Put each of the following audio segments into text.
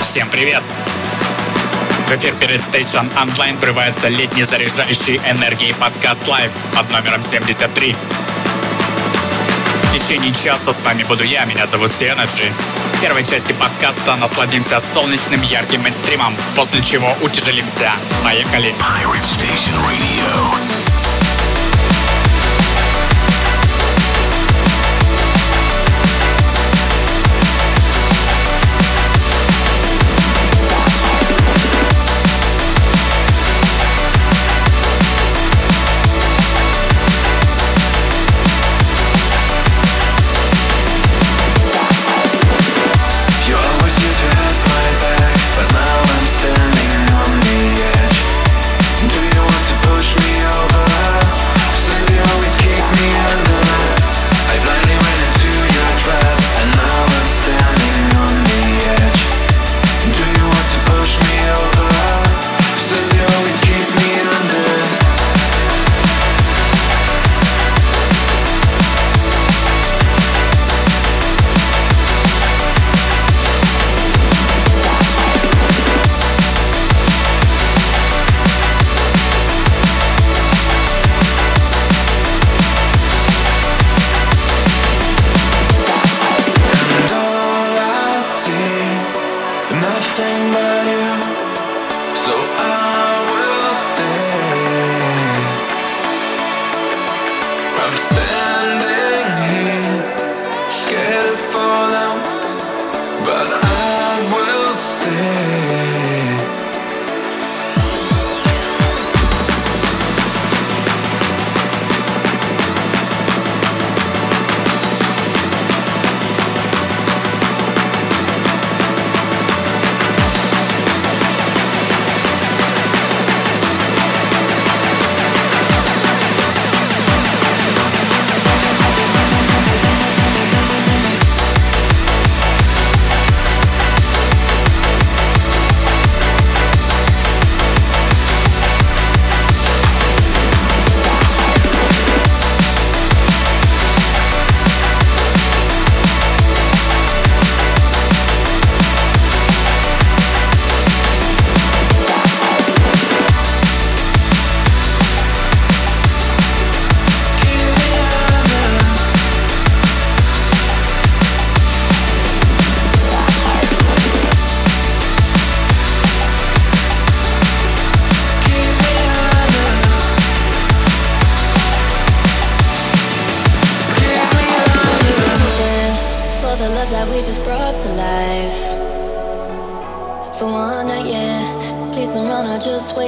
Всем привет! В эфир перед Station Online врывается летний заряжающий энергией подкаст Live под номером 73. Течение часа с вами буду я, меня зовут Сиэнаджи. В первой части подкаста насладимся солнечным ярким мейнстримом, после чего утяжелимся. Поехали! Pirate Station Radio.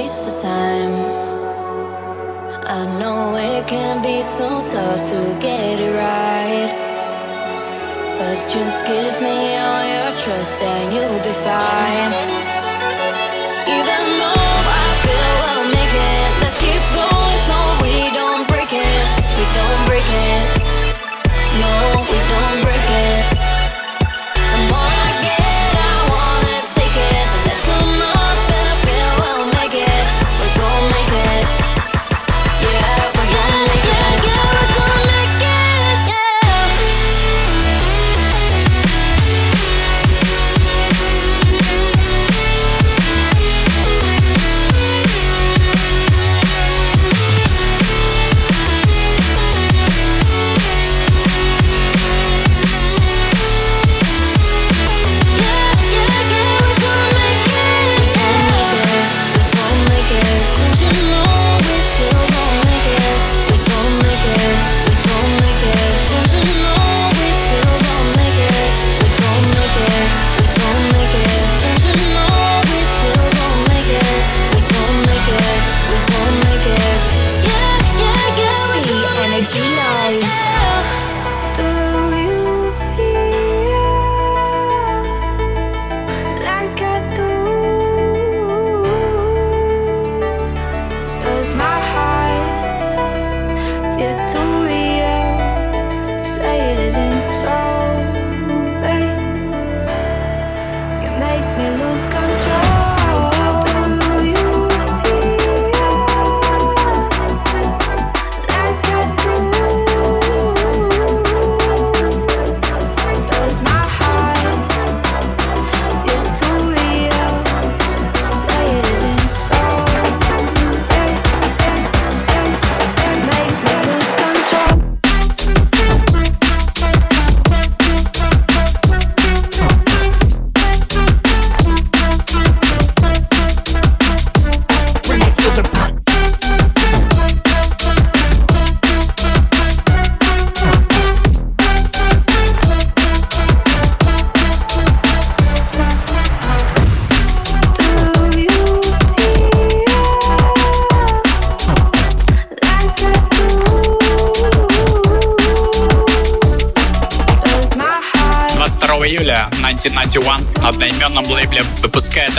waste of time. I know it can be so tough to get it right. But just give me all your trust and you'll be fine.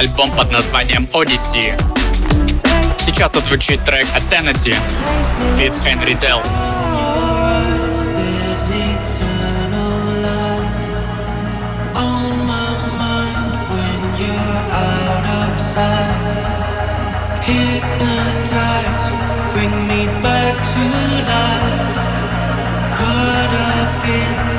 Альбом под названием Odyssey. Сейчас отзвучит трек Eternity Фит Хенри Делл. Hypnotized, bring me back to life. Caught up in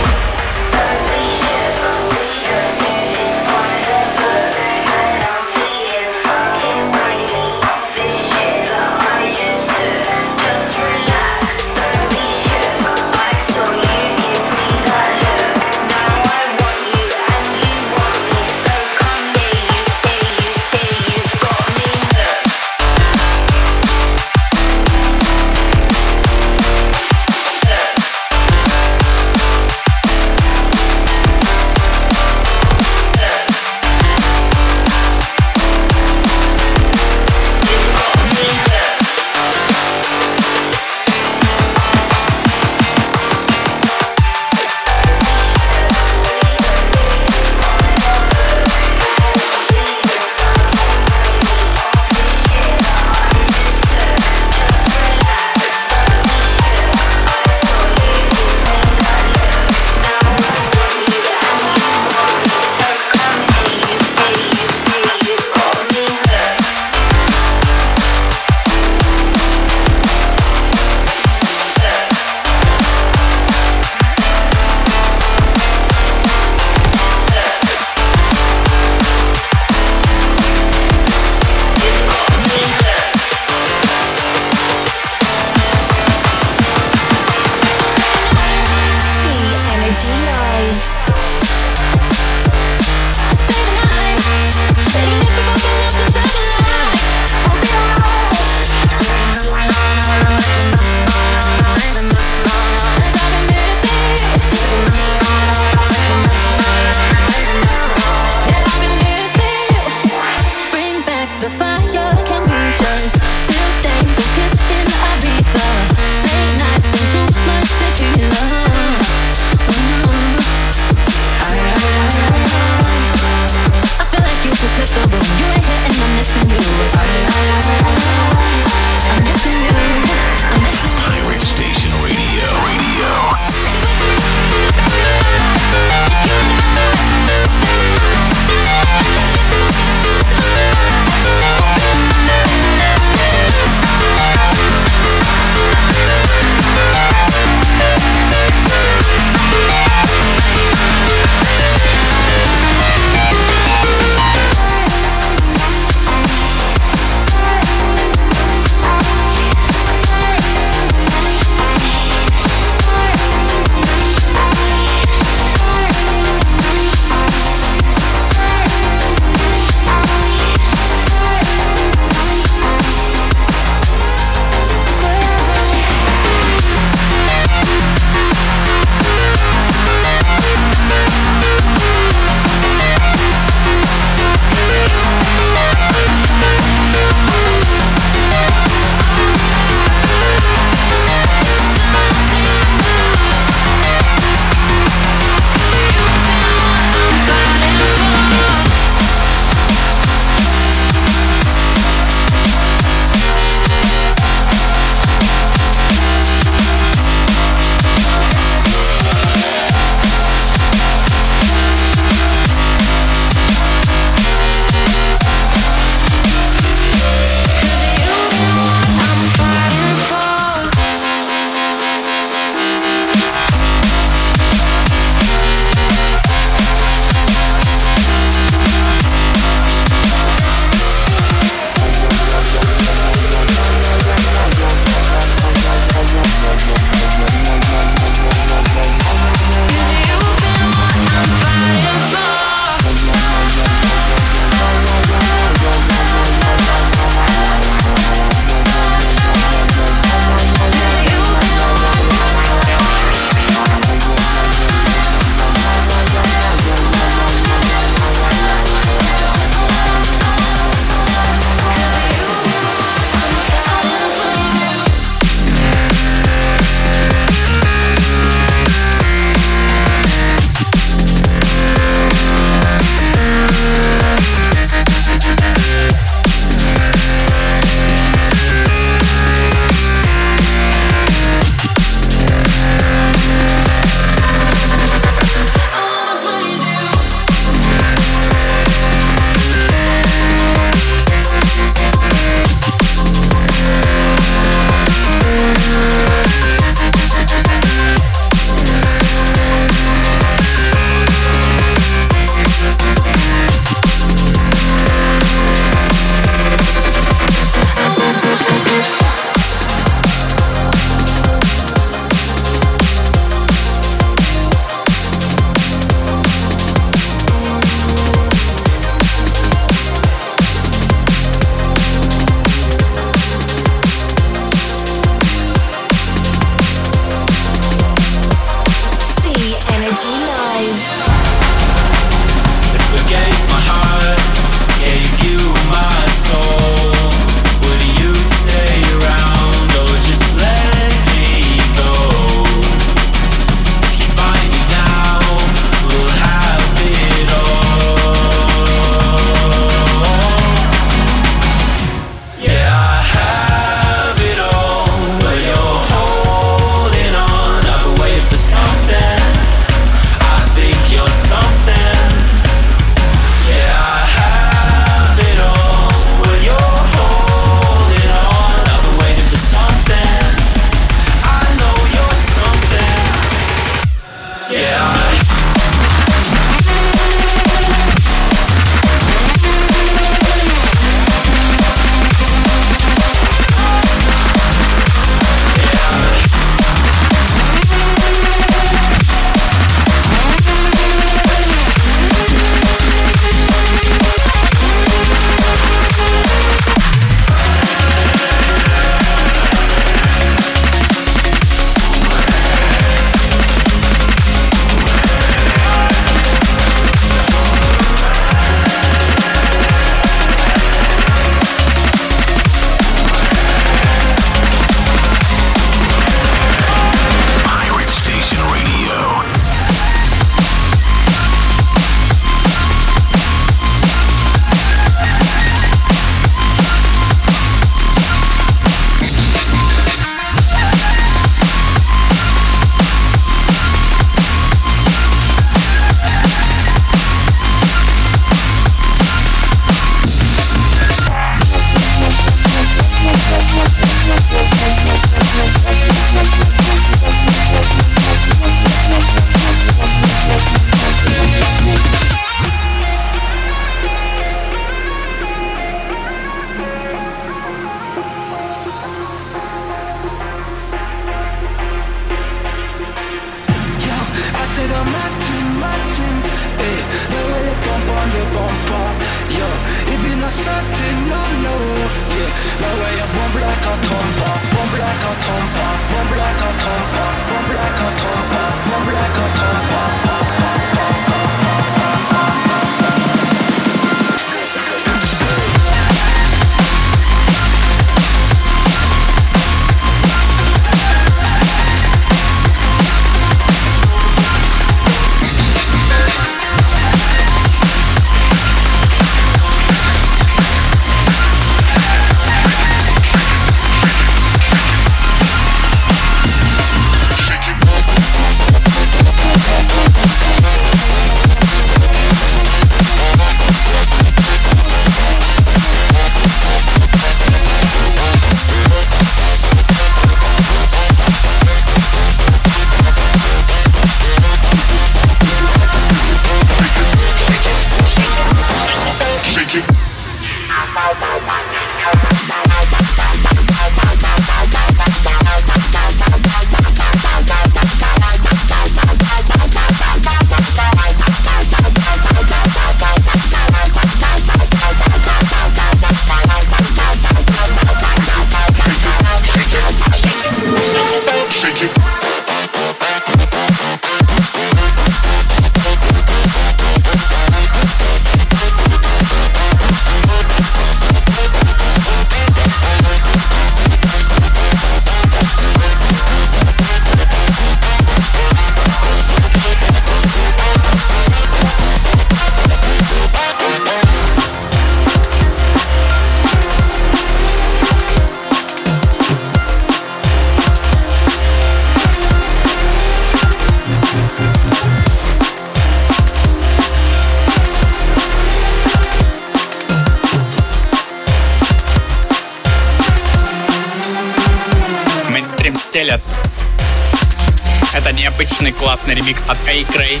классный ремикс от A-Cray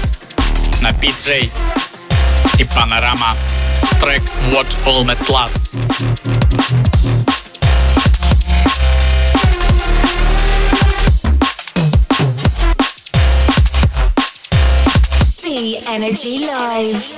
на PJ и Панорама. Трек What Almost Lost. See Energy Live.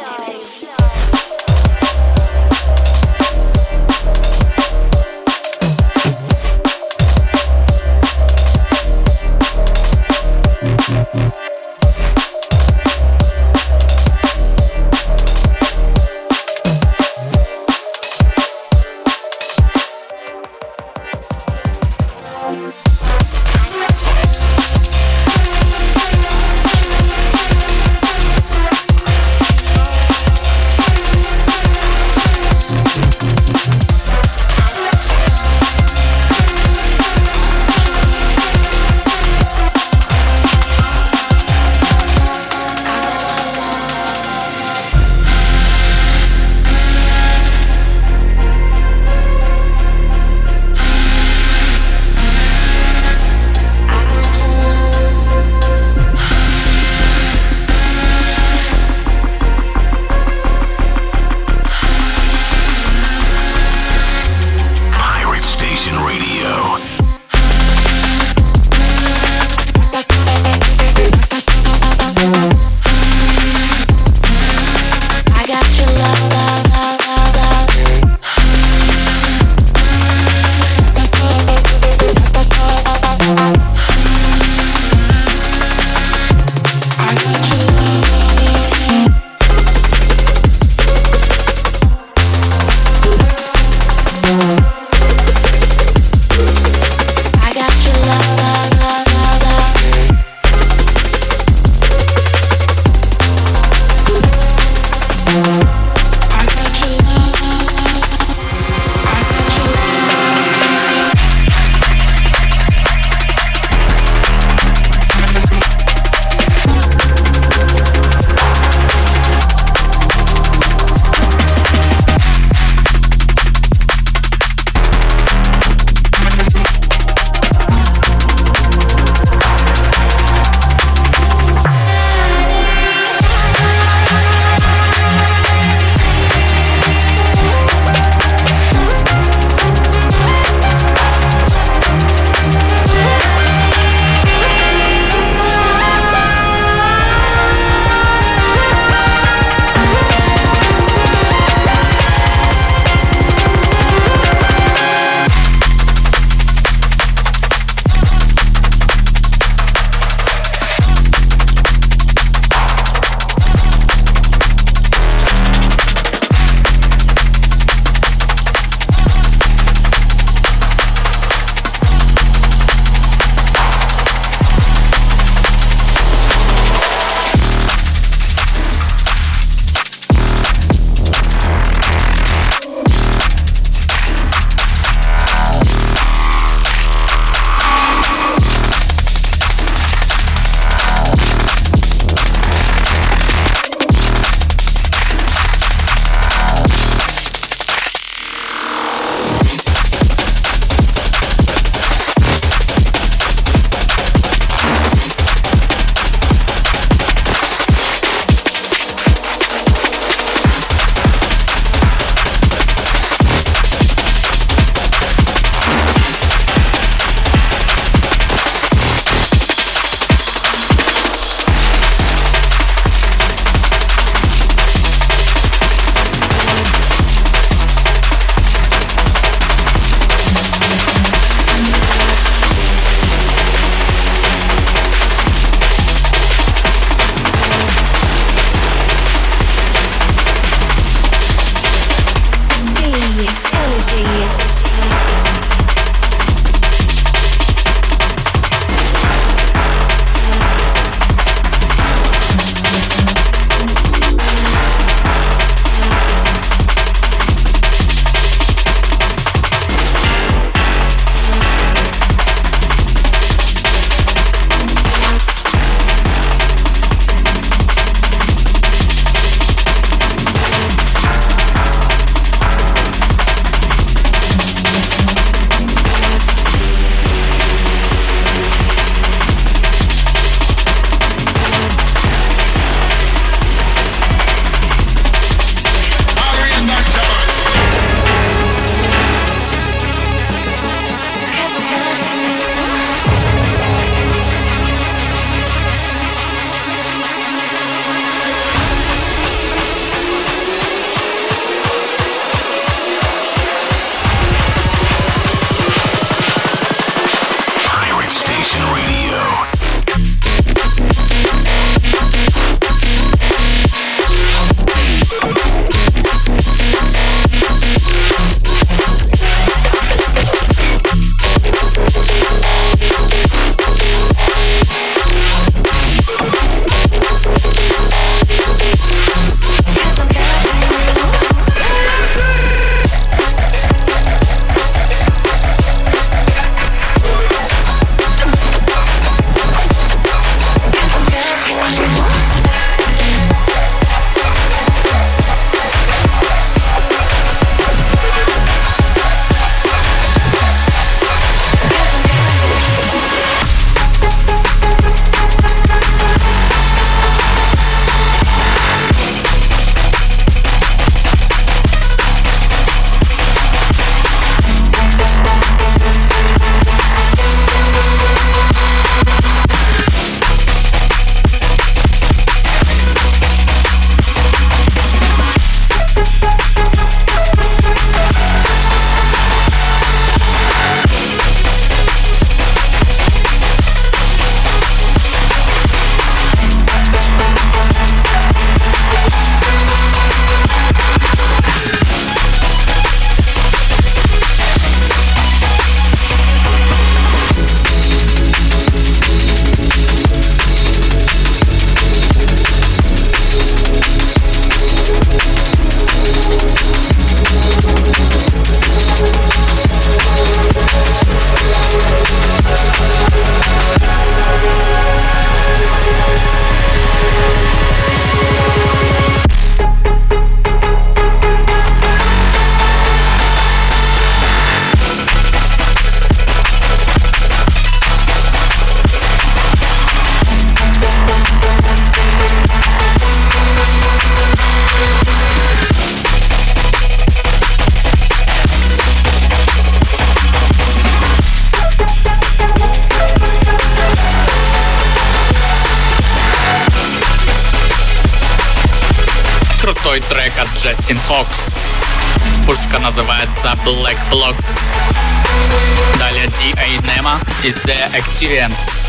The Activians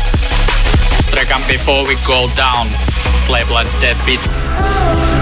с треком Before We Go Down с лейбла Dead Beats.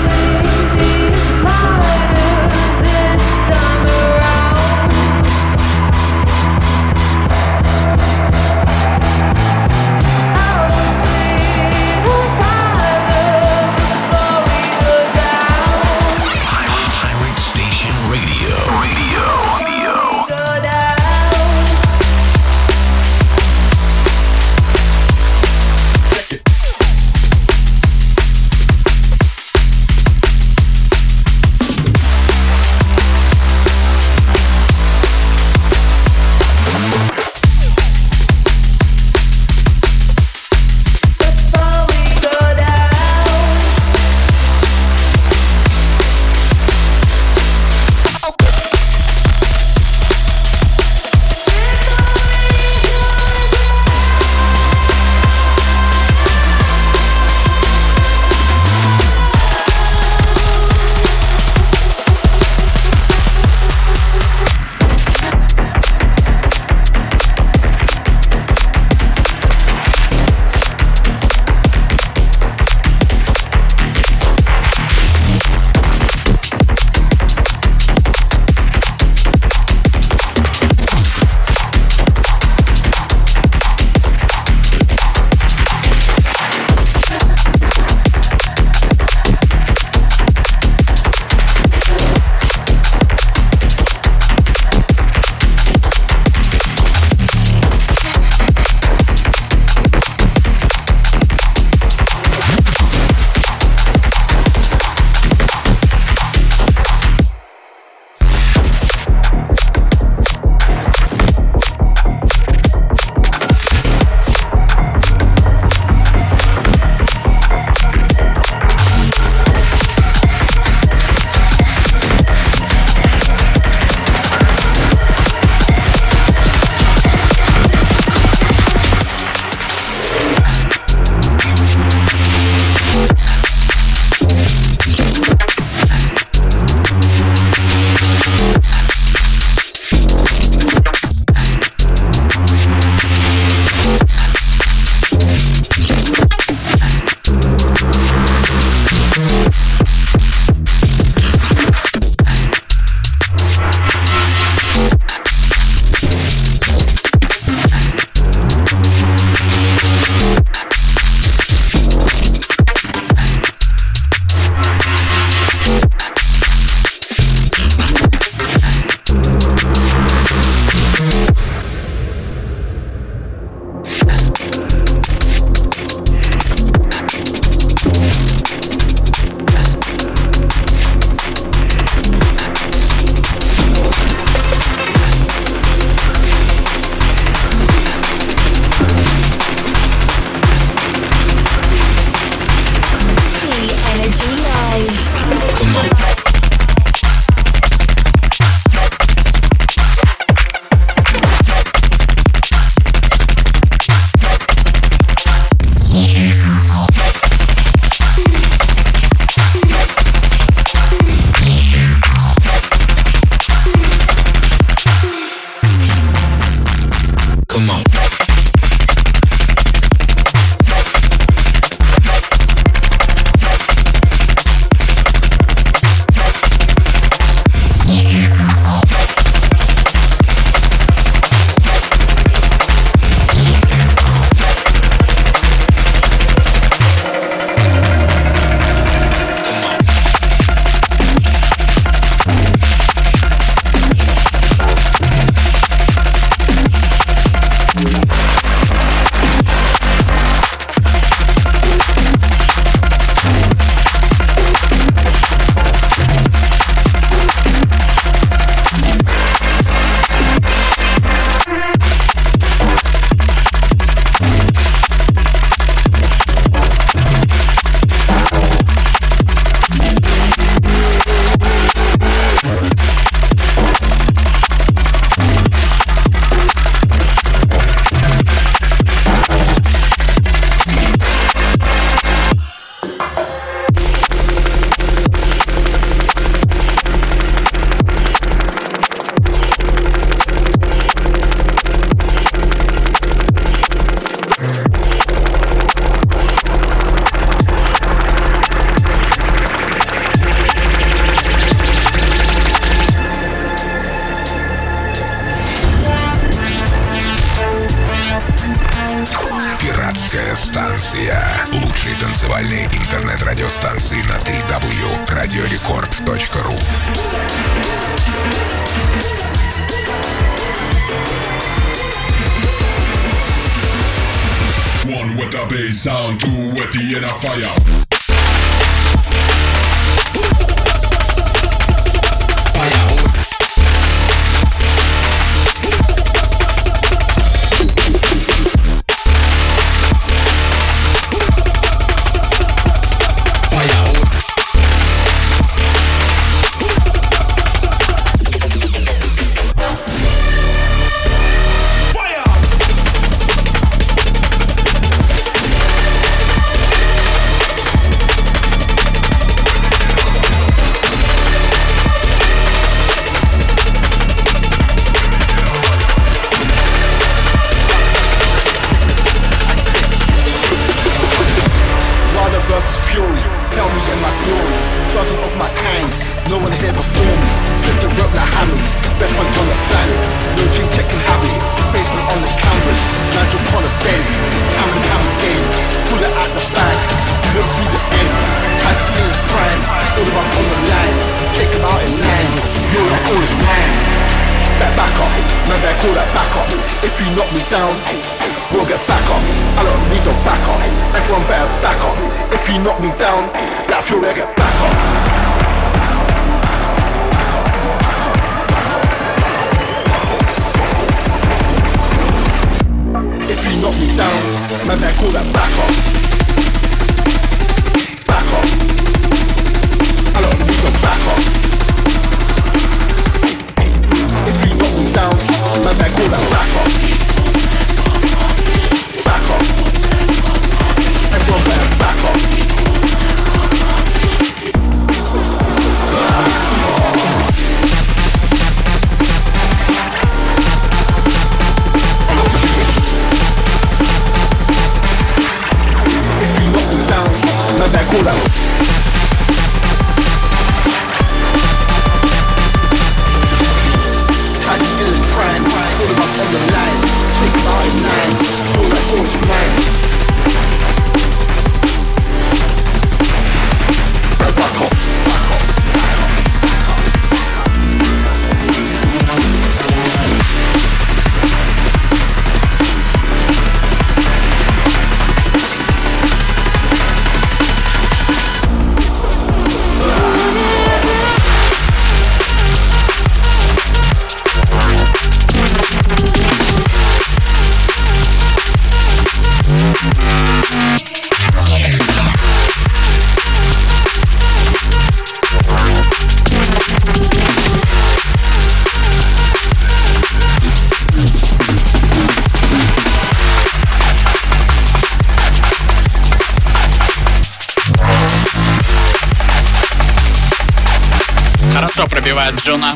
Джуна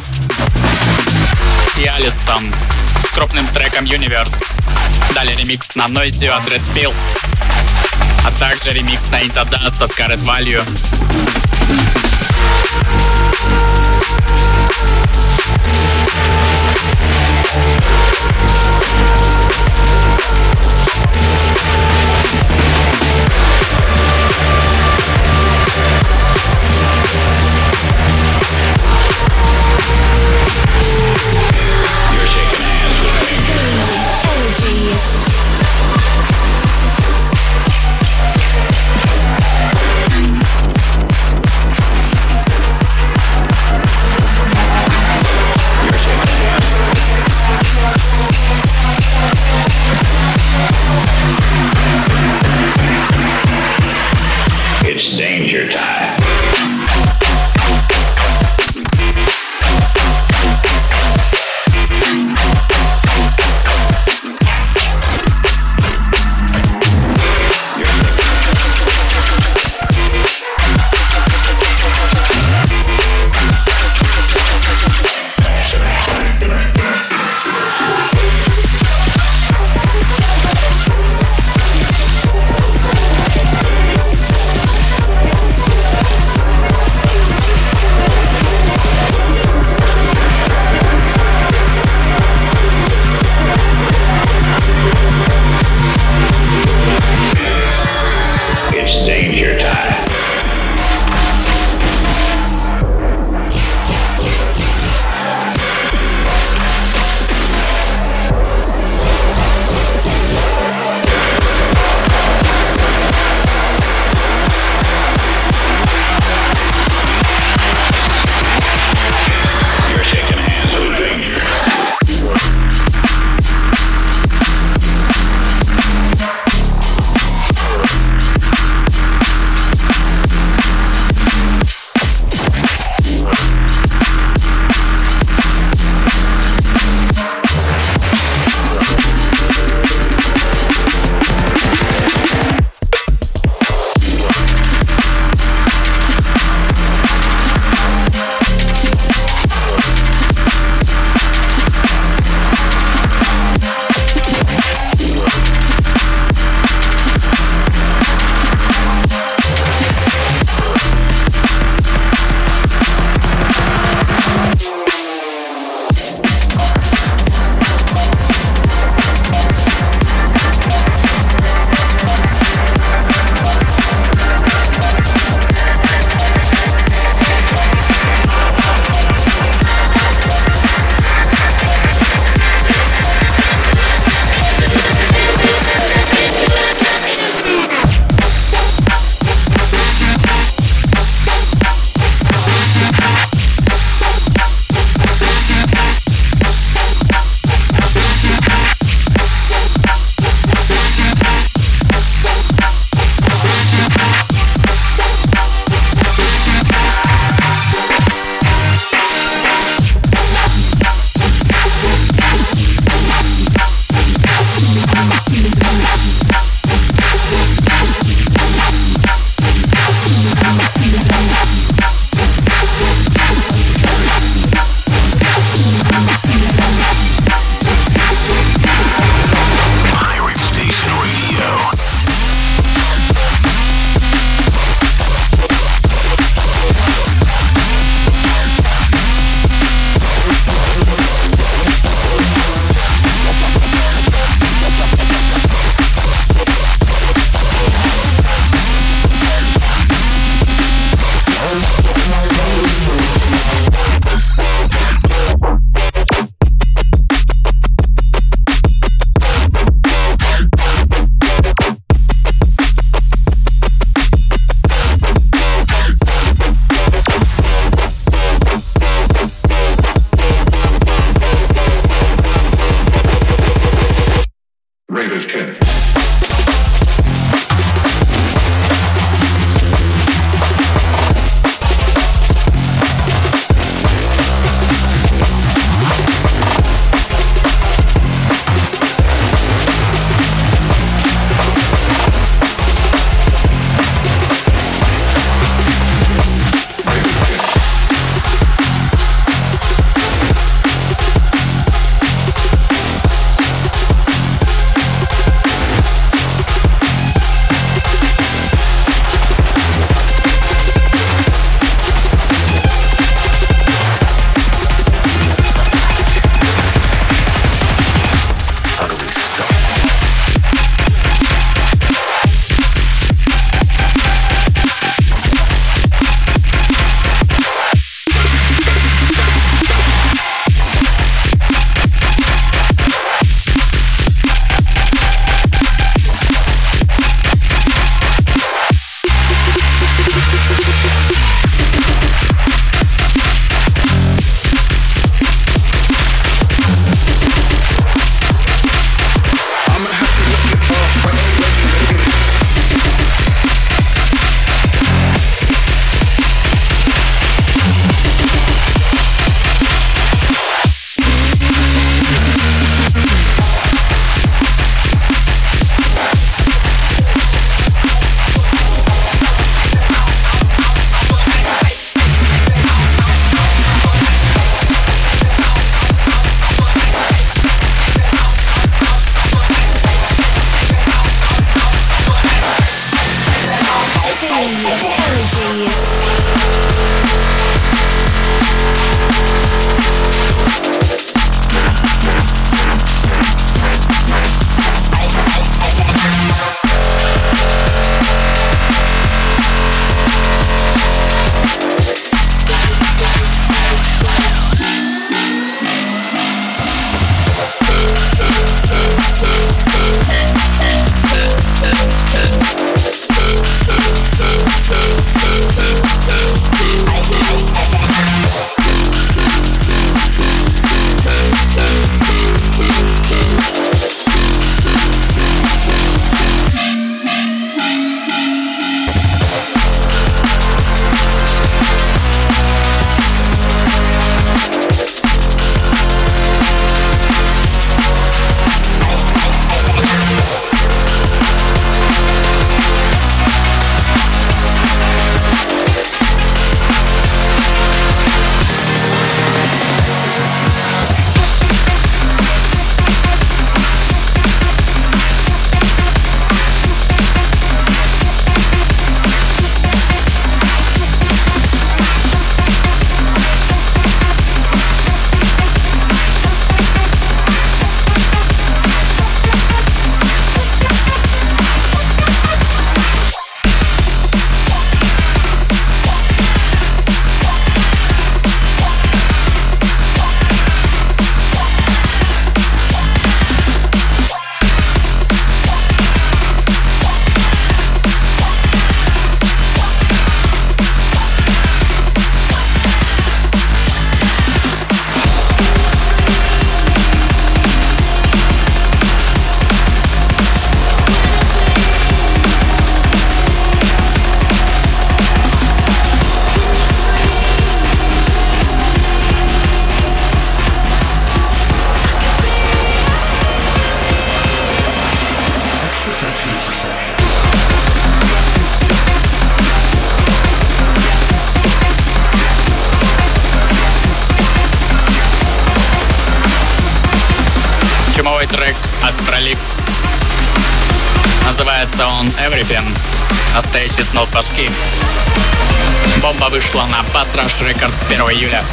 и Алистон с крупным треком Universe. Далее ремикс на Noisy от Red Pill, а также ремикс на Into от Carrot Value. Называется он Everything. Настоящий снос башки. Бомба вышла на Bass Rush Records 1 июля.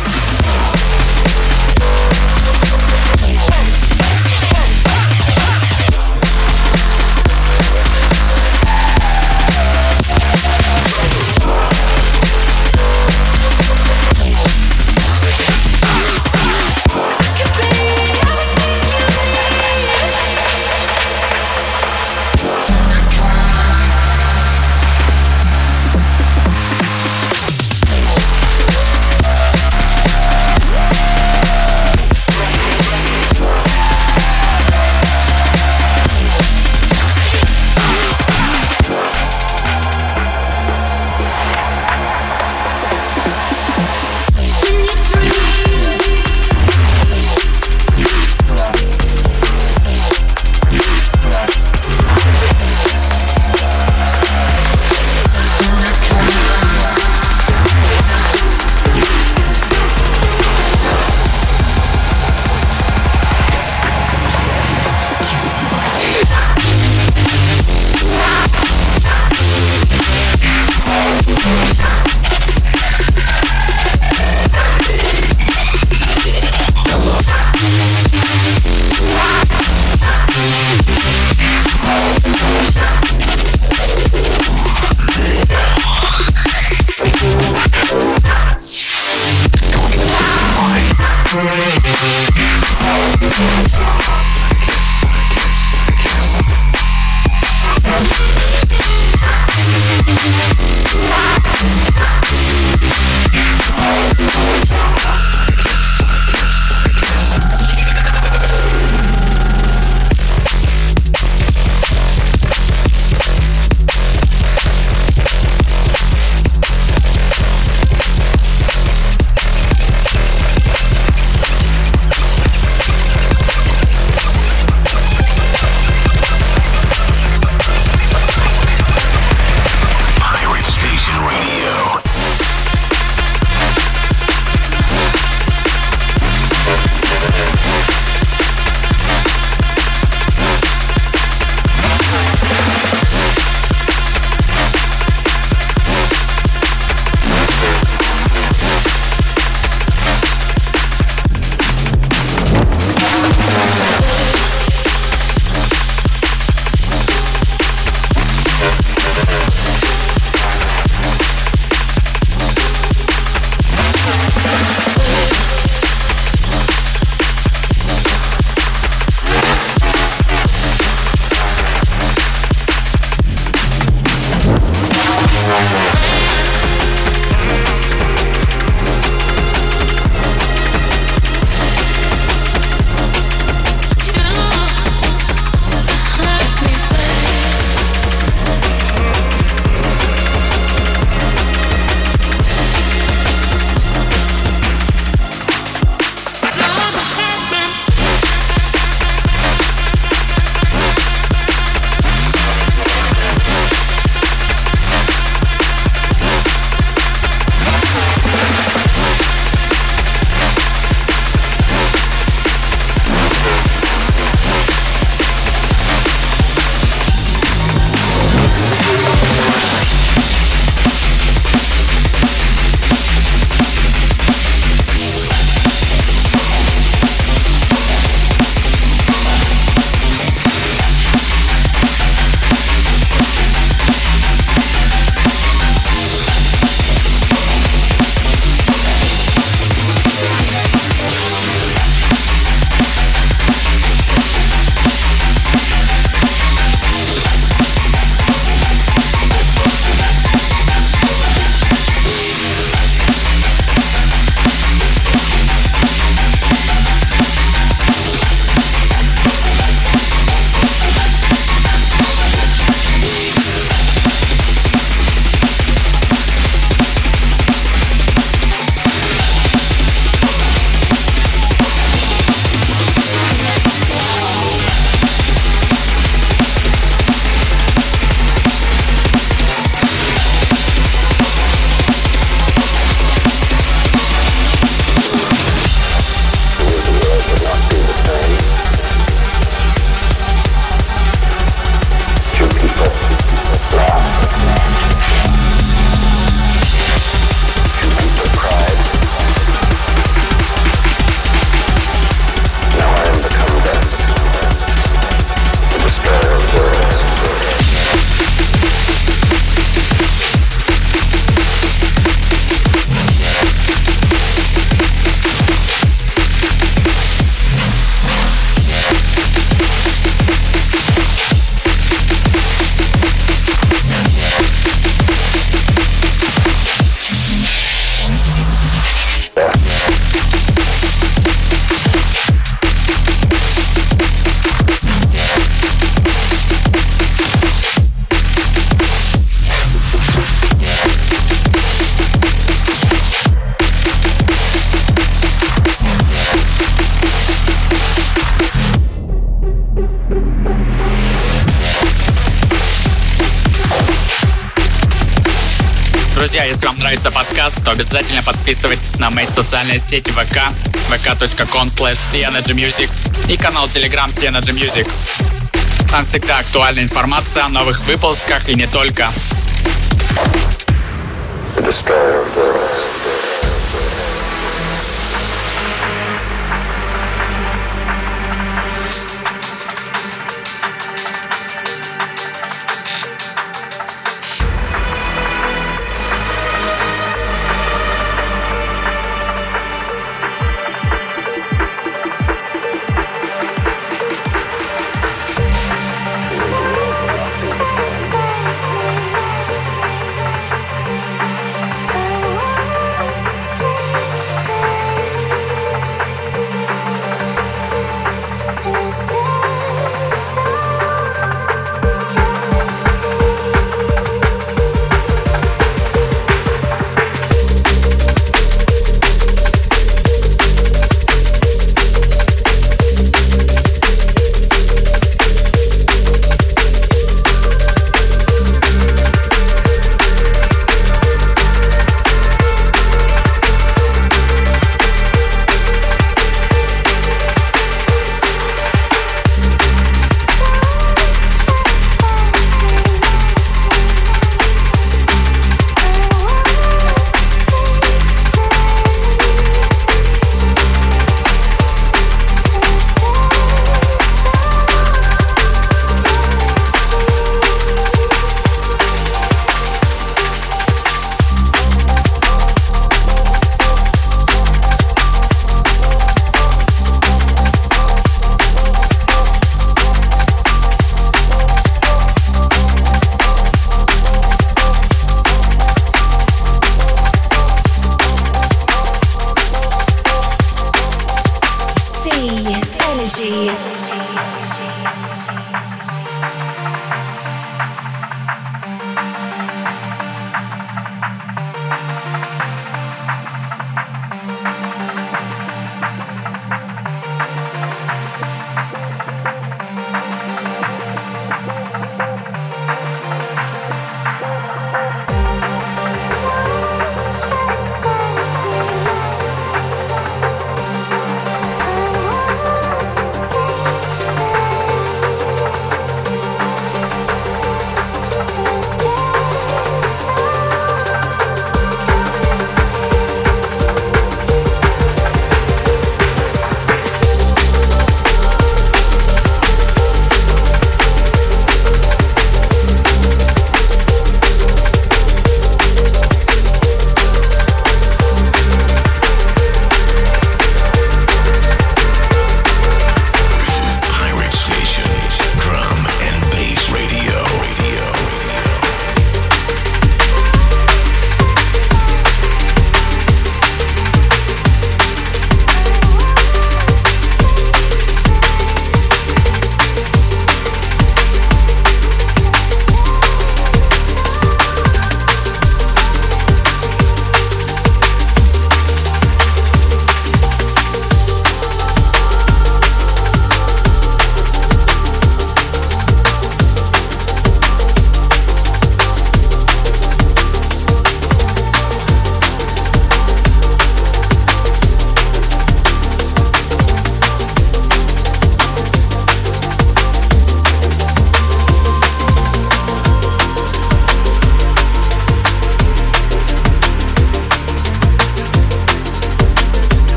Вам нравится подкаст, то обязательно подписывайтесь на мои социальные сети ВК, vk.com slash Music и канал Telegram Energy. Там всегда актуальная информация о новых выпусках и не только. The destroyer of worlds.